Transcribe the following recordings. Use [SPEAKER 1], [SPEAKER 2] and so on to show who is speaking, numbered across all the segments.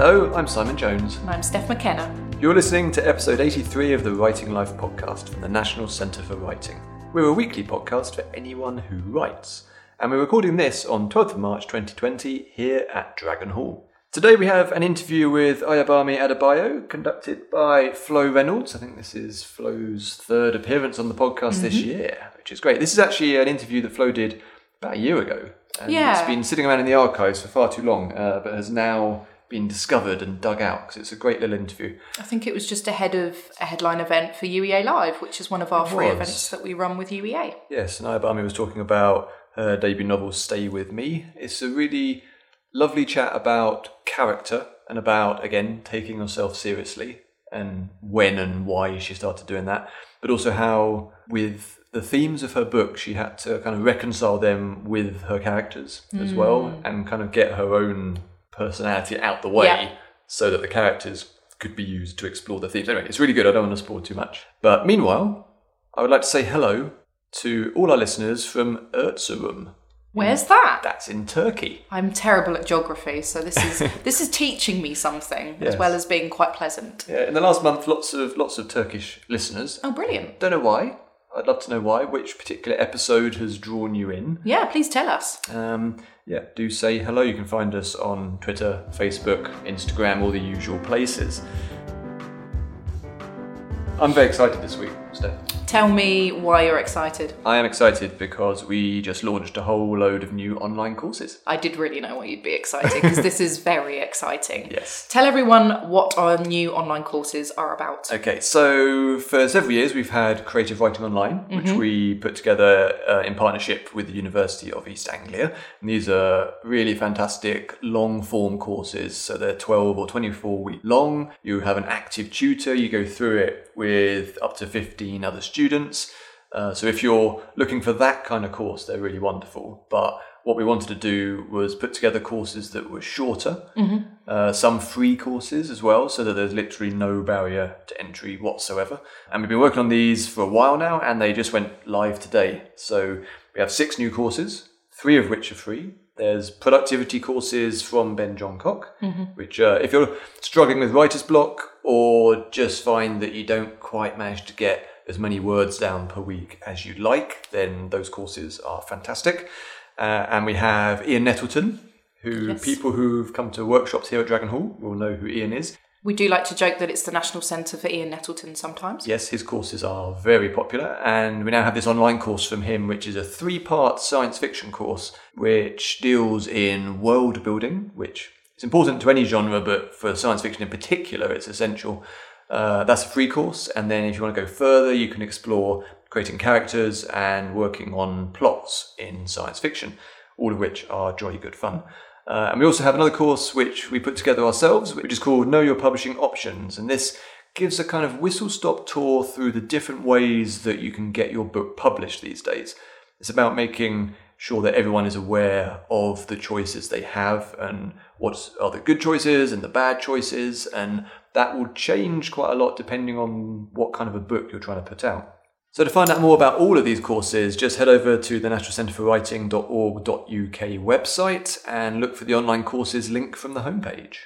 [SPEAKER 1] Hello, I'm Simon Jones.
[SPEAKER 2] And I'm Steph McKenna.
[SPEAKER 1] You're listening to episode 83 of the Writing Life podcast from the National Centre for Writing. We're a weekly podcast for anyone who writes, and we're recording this on 12th of March 2020 here at Dragon Hall. Today we have an interview with Ayobami Adebayo, conducted by Flo Reynolds. I think this is Flo's third appearance on the podcast this year, which is great. This is actually an interview that Flo did about a year ago. And
[SPEAKER 2] Yeah.
[SPEAKER 1] It's been sitting around in the archives for far too long, uh, but has now been discovered and dug out because it's a great little interview.
[SPEAKER 2] I think it was just ahead of a headline event for UEA Live, which is one of our
[SPEAKER 1] It
[SPEAKER 2] free
[SPEAKER 1] was.
[SPEAKER 2] events that we run with UEA.
[SPEAKER 1] Yes, and Ayobami was talking about her debut novel Stay With Me. It's a really lovely chat about character and about, again, taking yourself seriously and when and why she started doing that, but also how, with the themes of her book, she had to kind of reconcile them with her characters as well hmm. and kind of get her own personality out the way
[SPEAKER 2] Yeah.
[SPEAKER 1] so that the characters could be used to explore the themes. Anyway, it's really good. I don't want to spoil too much. But meanwhile, I would like to say hello to all our listeners from Erzurum.
[SPEAKER 2] Where's that?
[SPEAKER 1] That's in Turkey.
[SPEAKER 2] I'm terrible at geography, so this is this is teaching me something as well as being quite pleasant.
[SPEAKER 1] Yeah, in the last month, lots of lots of Turkish listeners.
[SPEAKER 2] Oh, brilliant!
[SPEAKER 1] Don't know why. I'd love to know why. Which particular episode has drawn you in?
[SPEAKER 2] Yeah, please tell us.
[SPEAKER 1] Um, yeah, do say hello. You can find us on Twitter, Facebook, Instagram, all the usual places. I'm very excited this week, Steph.
[SPEAKER 2] Tell me why you're excited.
[SPEAKER 1] I am excited because we just launched a whole load of new online courses.
[SPEAKER 2] I did really know why you'd be excited because this is very exciting.
[SPEAKER 1] Yes.
[SPEAKER 2] Tell everyone what our new online courses are about.
[SPEAKER 1] Okay, so for several years we've had Creative Writing Online, which we put together uh, in partnership with the University of East Anglia. And these are really fantastic long form courses. So they're 12 or 24 week long. You have an active tutor, you go through it with up to 15 other students. Uh, so if you're looking for that kind of course, they're really wonderful. But what we wanted to do was put together courses that were shorter, uh, some free courses as well, so that there's literally no barrier to entry whatsoever. And we've been working on these for a while now, and they just went live today. So we have six new courses, three of which are free. There's productivity courses from Ben Johncock, which, uh, if you're struggling with writer's block or just find that you don't quite manage to get as many words down per week as you'd like, then those courses are fantastic. Uh, and we have Ian Nettleton, who
[SPEAKER 2] Yes.
[SPEAKER 1] people who've come to workshops here at Dragon Hall will know who Ian is.
[SPEAKER 2] We do like to joke that it's the National Centre for Ian Nettleton sometimes.
[SPEAKER 1] Yes, his courses are very popular, and we now have this online course from him, which is a three part science fiction course which deals in world building, which is important to any genre, but for science fiction in particular, it's essential. Uh, that's a free course, and then if you want to go further, you can explore creating characters and working on plots in science fiction, all of which are jolly good fun. Uh, and we also have another course which we put together ourselves, which is called Know Your Publishing Options. And this gives a kind of whistle stop tour through the different ways that you can get your book published these days. It's about making sure that everyone is aware of the choices they have and what are the good choices and the bad choices. And that will change quite a lot depending on what kind of a book you're trying to put out. So to find out more about all of these courses, just head over to the National Centre for Writing.org.uk website and look for the online courses link from the homepage.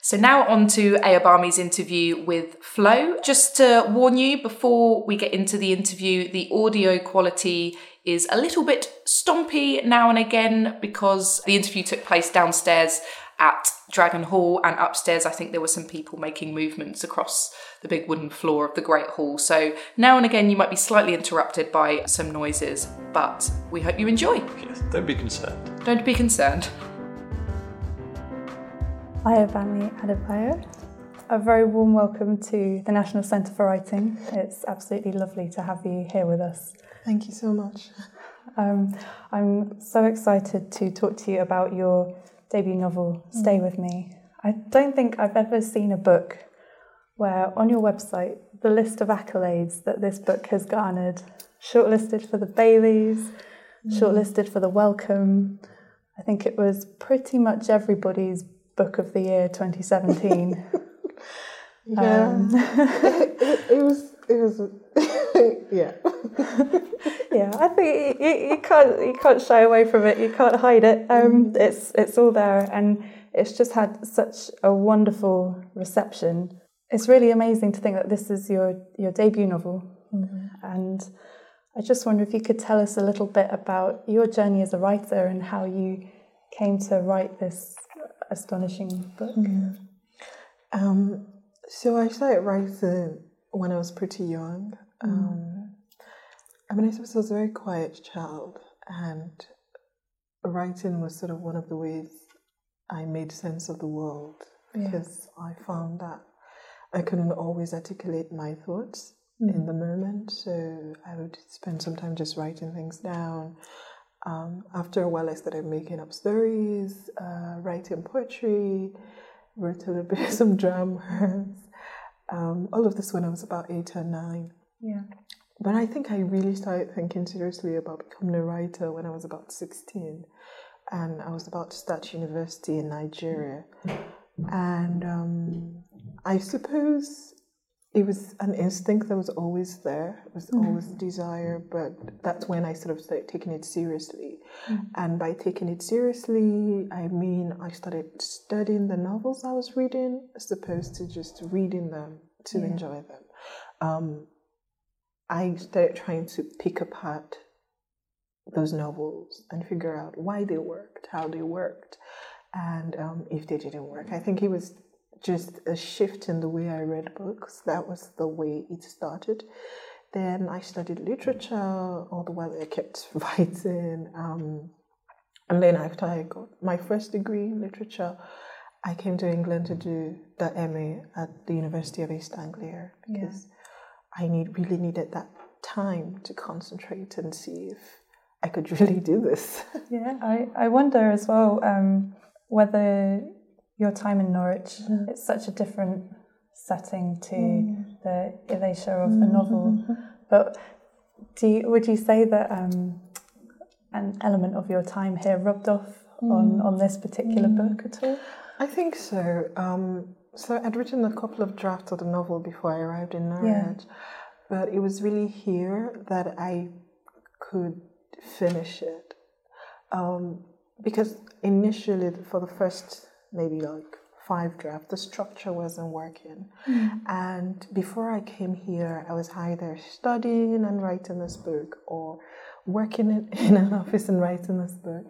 [SPEAKER 2] So now on to Ayobami's interview with Flo. Just to warn you before we get into the interview, the audio quality is a little bit stompy now and again because the interview took place downstairs at Dragon Hall and upstairs I think there were some people making movements across the big wooden floor of the Great Hall. So now and again you might be slightly interrupted by some noises, but we hope you enjoy.
[SPEAKER 1] Yes, don't be concerned.
[SPEAKER 2] Don't be concerned.
[SPEAKER 3] Ayobami Adebayo. A very warm welcome to the National Centre for Writing. It's absolutely lovely to have you here with us.
[SPEAKER 4] Thank you so much.
[SPEAKER 3] Um, I'm so excited to talk to you about your debut novel, Stay With Me. I don't think I've ever seen a book where on your website the list of accolades that this book has garnered shortlisted for the Baileys, shortlisted for the Wellcome. I think it was pretty much everybody's book of the year 2017.
[SPEAKER 4] Yeah,
[SPEAKER 3] Um,
[SPEAKER 4] it, it was. It was. yeah.
[SPEAKER 3] yeah, I think you, you can't you can't shy away from it. You can't hide it. Um, it's it's all there, and it's just had such a wonderful reception. It's really amazing to think that this is your, your debut novel.
[SPEAKER 4] Mm-hmm.
[SPEAKER 3] And I just wonder if you could tell us a little bit about your journey as a writer and how you came to write this astonishing book.
[SPEAKER 4] Um, so I started writing when I was pretty young.
[SPEAKER 3] Mm.
[SPEAKER 4] Um, I mean, I suppose I was a very quiet child, and writing was sort of one of the ways I made sense of the world because I found that I couldn't always articulate my thoughts
[SPEAKER 3] Mm.
[SPEAKER 4] in the moment. So I would spend some time just writing things down. Um, after a while, I started making up stories, uh, writing poetry, wrote a little bit of some dramas. Um, all of this when I was about eight or nine.
[SPEAKER 3] Yeah.
[SPEAKER 4] But I think I really started thinking seriously about becoming a writer when I was about 16. And I was about to start university in Nigeria. And um, I suppose it was an instinct that was always there, it was always a desire, but that's when I sort of started taking it seriously. And by taking it seriously, I mean I started studying the novels I was reading as opposed to just reading them to
[SPEAKER 3] Yeah.
[SPEAKER 4] enjoy them. Um, I started trying to pick apart those novels and figure out why they worked, how they worked, and um, if they didn't work. I think it was just a shift in the way I read books. That was the way it started. Then I studied literature, all the while I kept writing. Um, and then after I got my first degree in literature, I came to England to do the MA at the University of East Anglia because I need really needed that time to concentrate and see if I could really do this.
[SPEAKER 3] Yeah, I, I wonder as well um, whether your time in Norwich, it's such a different setting to the erasure of the novel. But do you, would you say that um, an element of your time here rubbed off on, on this particular book at all?
[SPEAKER 4] I think so. Um, so I'd written a couple of drafts of the novel before I arrived in Norwich, but it was really here that I could finish it. Um, because initially, for the first maybe like five drafts, the structure wasn't working. And before I came here, I was either studying and writing this book or working in, an office and writing this book.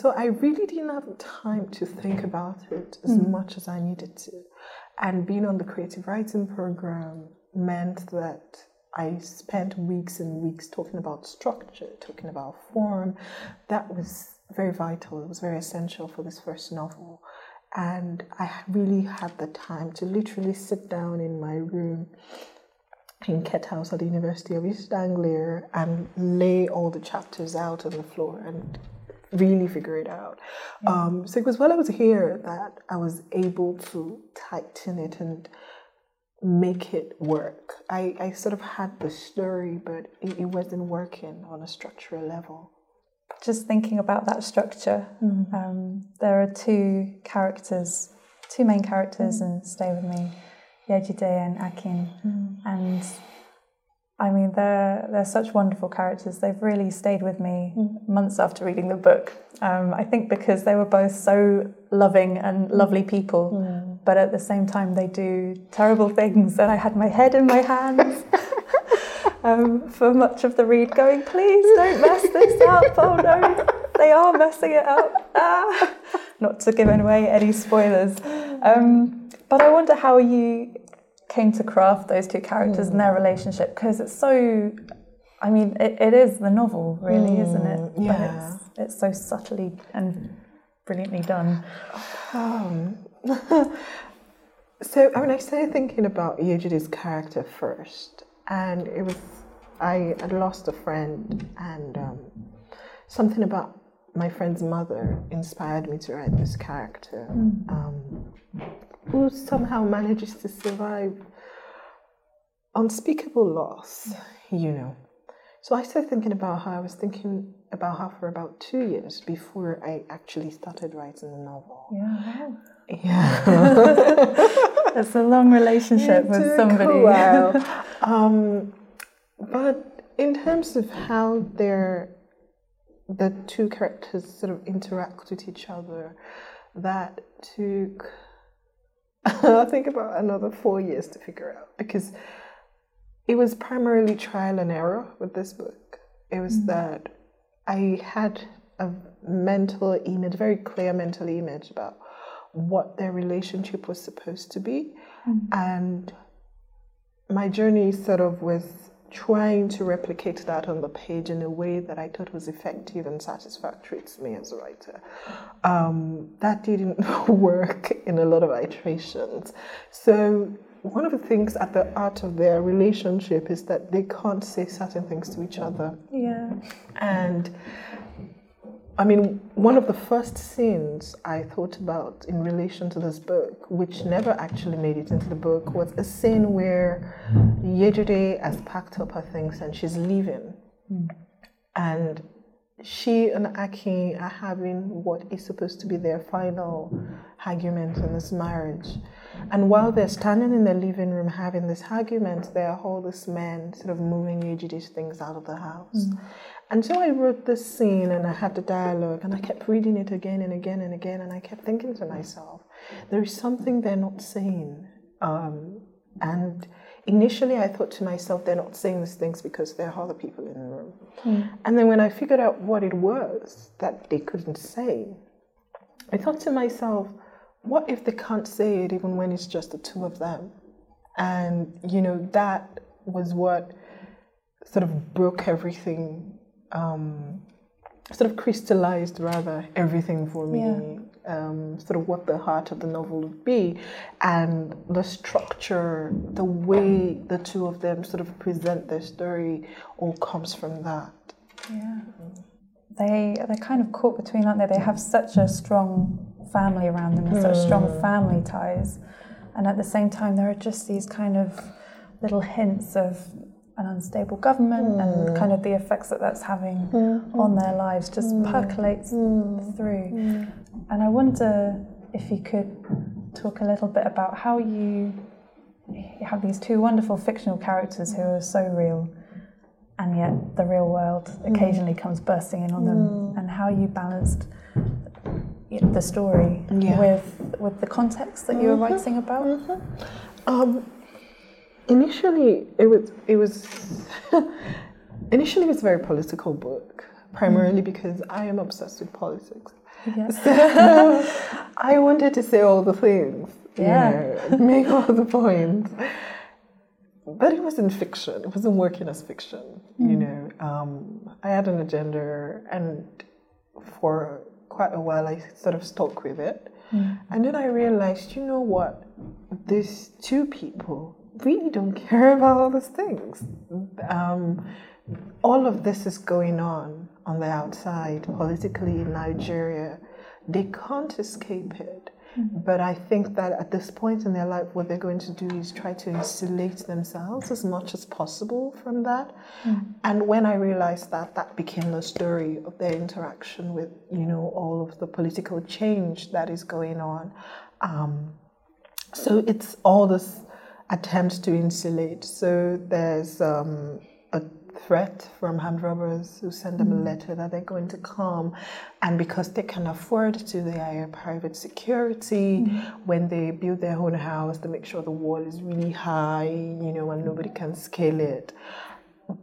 [SPEAKER 4] So I really didn't have time to think about it as hmm. much as I needed to. And being on the creative writing program meant that I spent weeks and weeks talking about structure, talking about form. That was very vital, it was very essential for this first novel. And I really had the time to literally sit down in my room in Kent House at the University of East Anglia and lay all the chapters out on the floor and really figure it out. Um, so it was while I was here that I was able to tighten it and make it work. I, I sort of had the story, but it, it wasn't working on a structural level.
[SPEAKER 3] Just thinking about that structure, um, there are two characters, two main characters, and stay with me, Yejide and Akin, and I mean they're they're such wonderful characters. They've really stayed with me months after reading the book. Um, I think because they were both so loving and lovely people, but at the same time they do terrible things, and I had my head in my hands. um, for much of the read, going, please don't mess this up. Oh no, they are messing it up. Ah. Not to give away any spoilers. Um, but I wonder how you came to craft those two characters and their relationship because it's so. I mean, it, it is the novel, really, isn't it?
[SPEAKER 4] yeah.
[SPEAKER 3] But it's, it's so subtly and brilliantly done.
[SPEAKER 4] Um, so, I mean, I started thinking about Yejide's character first, and it was I had lost a friend, and um, something about my friend's mother inspired me to write this character, um, who somehow manages to survive unspeakable loss, you know. So I started thinking about her. I was thinking about her for about two years before I actually started writing the novel.
[SPEAKER 3] Yeah,
[SPEAKER 4] Yeah.
[SPEAKER 3] it's a long relationship
[SPEAKER 4] It
[SPEAKER 3] with somebody.
[SPEAKER 4] While. um, but in terms of how they're the two characters sort of interact with each other, that took I think about another four years to figure out because it was primarily trial and error with this book. It was mm. that I had a mental image, very clear mental image about what their relationship was supposed to be. Mm. And my journey sort of was trying to replicate that on the page in a way that I thought was effective and satisfactory to me as a writer. Um, that didn't work in a lot of iterations. So, one of the things at the heart of their relationship is that they can't say certain things to each other.
[SPEAKER 3] Yeah.
[SPEAKER 4] And I mean, one of the first scenes I thought about in relation to this book, which never actually made it into the book, was a scene where Yejide has packed up her things and she's leaving. And she and Aki are having what is supposed to be their final argument in this marriage. And while they're standing in their living room having this argument, there are all these men sort of moving Yejide's things out of the house. Mm. And so I wrote this scene and I had the dialogue and I kept reading it again and again and again and I kept thinking to myself, there is something they're not saying. Um, and initially I thought to myself, they're not saying these things because there are other people in the room. Mm. And then when I figured out what it was that they couldn't say, I thought to myself, what if they can't say it even when it's just the two of them? And, you know, that was what sort of broke everything um, sort of crystallized rather everything for me. Yeah. Um, sort of what the heart of the novel would be, and the structure, the way the two of them sort of present their story, all comes from that.
[SPEAKER 3] Yeah, they they're kind of caught between, aren't they? They have such a strong family around them, and such strong hmm. family ties, and at the same time, there are just these kind of little hints of an unstable government mm. and kind of the effects that that's having mm. on their lives just mm. percolates mm. through. Mm. And I wonder if you could talk a little bit about how you, you have these two wonderful fictional characters who are so real and yet the real world occasionally comes bursting in on them and how you balanced the story yeah. with with the context that you were mm-hmm. writing about. Mm-hmm.
[SPEAKER 4] Um, Initially, it was it was initially it was a very political book, primarily mm. because I am obsessed with politics. Yes. So I wanted to say all the things, yeah, you know, make all the points. But it wasn't fiction. It wasn't working as fiction. Mm. You know, um, I had an agenda, and for quite a while, I sort of stuck with it. Mm. And then I realized, you know what? These two people really don't care about all these things. Um, all of this is going on on the outside, politically in Nigeria. They can't escape it. Mm-hmm. But I think that at this point in their life, what they're going to do is try to insulate themselves as much as possible from that. Mm-hmm. And when I realized that, that became the story of their interaction with, you know, all of the political change that is going on. Um, so it's all this attempt to insulate. So there's um, a threat from hand robbers who send them a mm. letter that they're going to come, and because they can afford to, they hire private security. Mm. When they build their own house, they make sure the wall is really high, you know, and nobody can scale it.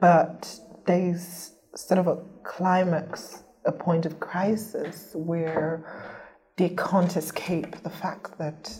[SPEAKER 4] But there's sort of a climax, a point of crisis where they can't escape the fact that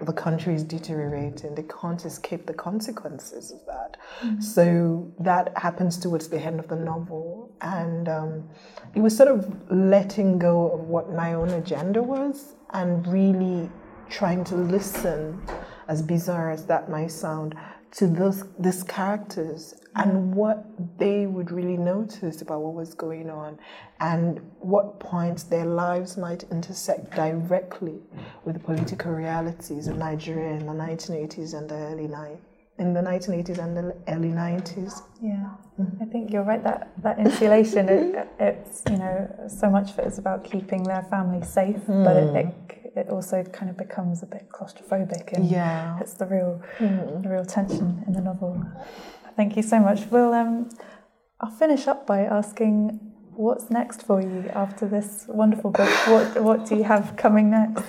[SPEAKER 4] the country is deteriorating. They can't escape the consequences of that. Mm-hmm. So that happens towards the end of the novel. And um, it was sort of letting go of what my own agenda was and really trying to listen, as bizarre as that might sound, to those these characters and what they would really notice about what was going on and what points their lives might intersect directly with the political realities of Nigeria in the 1980s and the early 90s in the 1980s and the early 90s.
[SPEAKER 3] Yeah, mm-hmm. I think you're right. That that insulation, it, it's you know, so much of it is about keeping their family safe, mm. but it, it, it also kind of becomes a bit claustrophobic, and yeah, it's the real mm. the real tension in the novel. Thank you so much. We'll um, I'll finish up by asking what's next for you after this wonderful book? What what do you have coming next?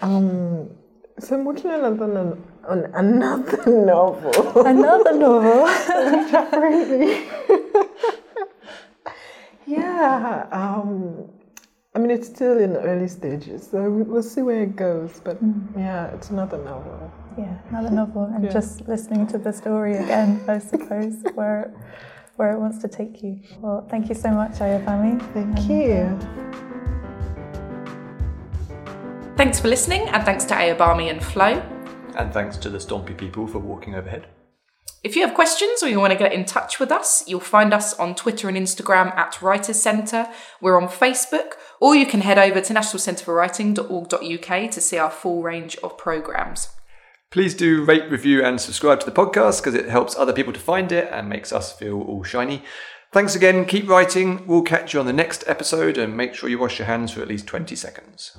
[SPEAKER 4] Um, so I'm working on another, on another novel.
[SPEAKER 3] Another novel.
[SPEAKER 4] Yeah. Um, I mean, it's still in the early stages, so we'll see where it goes. But mm. yeah, it's another novel.
[SPEAKER 3] Yeah, another novel, and
[SPEAKER 4] Yeah.
[SPEAKER 3] just listening to the story again, I suppose, where where it wants to take you. Well, thank you so much, Ayobami.
[SPEAKER 4] Thank
[SPEAKER 3] And,
[SPEAKER 4] you.
[SPEAKER 2] Thanks for listening, and thanks to Ayobami and Flo.
[SPEAKER 1] And thanks to the Stompy people for walking overhead.
[SPEAKER 2] If you have questions or you want to get in touch with us, you'll find us on Twitter and Instagram at Writers Centre. We're on Facebook, or you can head over to nationalcentreforwriting.org.uk to see our full range of programmes.
[SPEAKER 1] Please do rate, review, and subscribe to the podcast because it helps other people to find it and makes us feel all shiny. Thanks again. Keep writing. We'll catch you on the next episode and make sure you wash your hands for at least 20 seconds.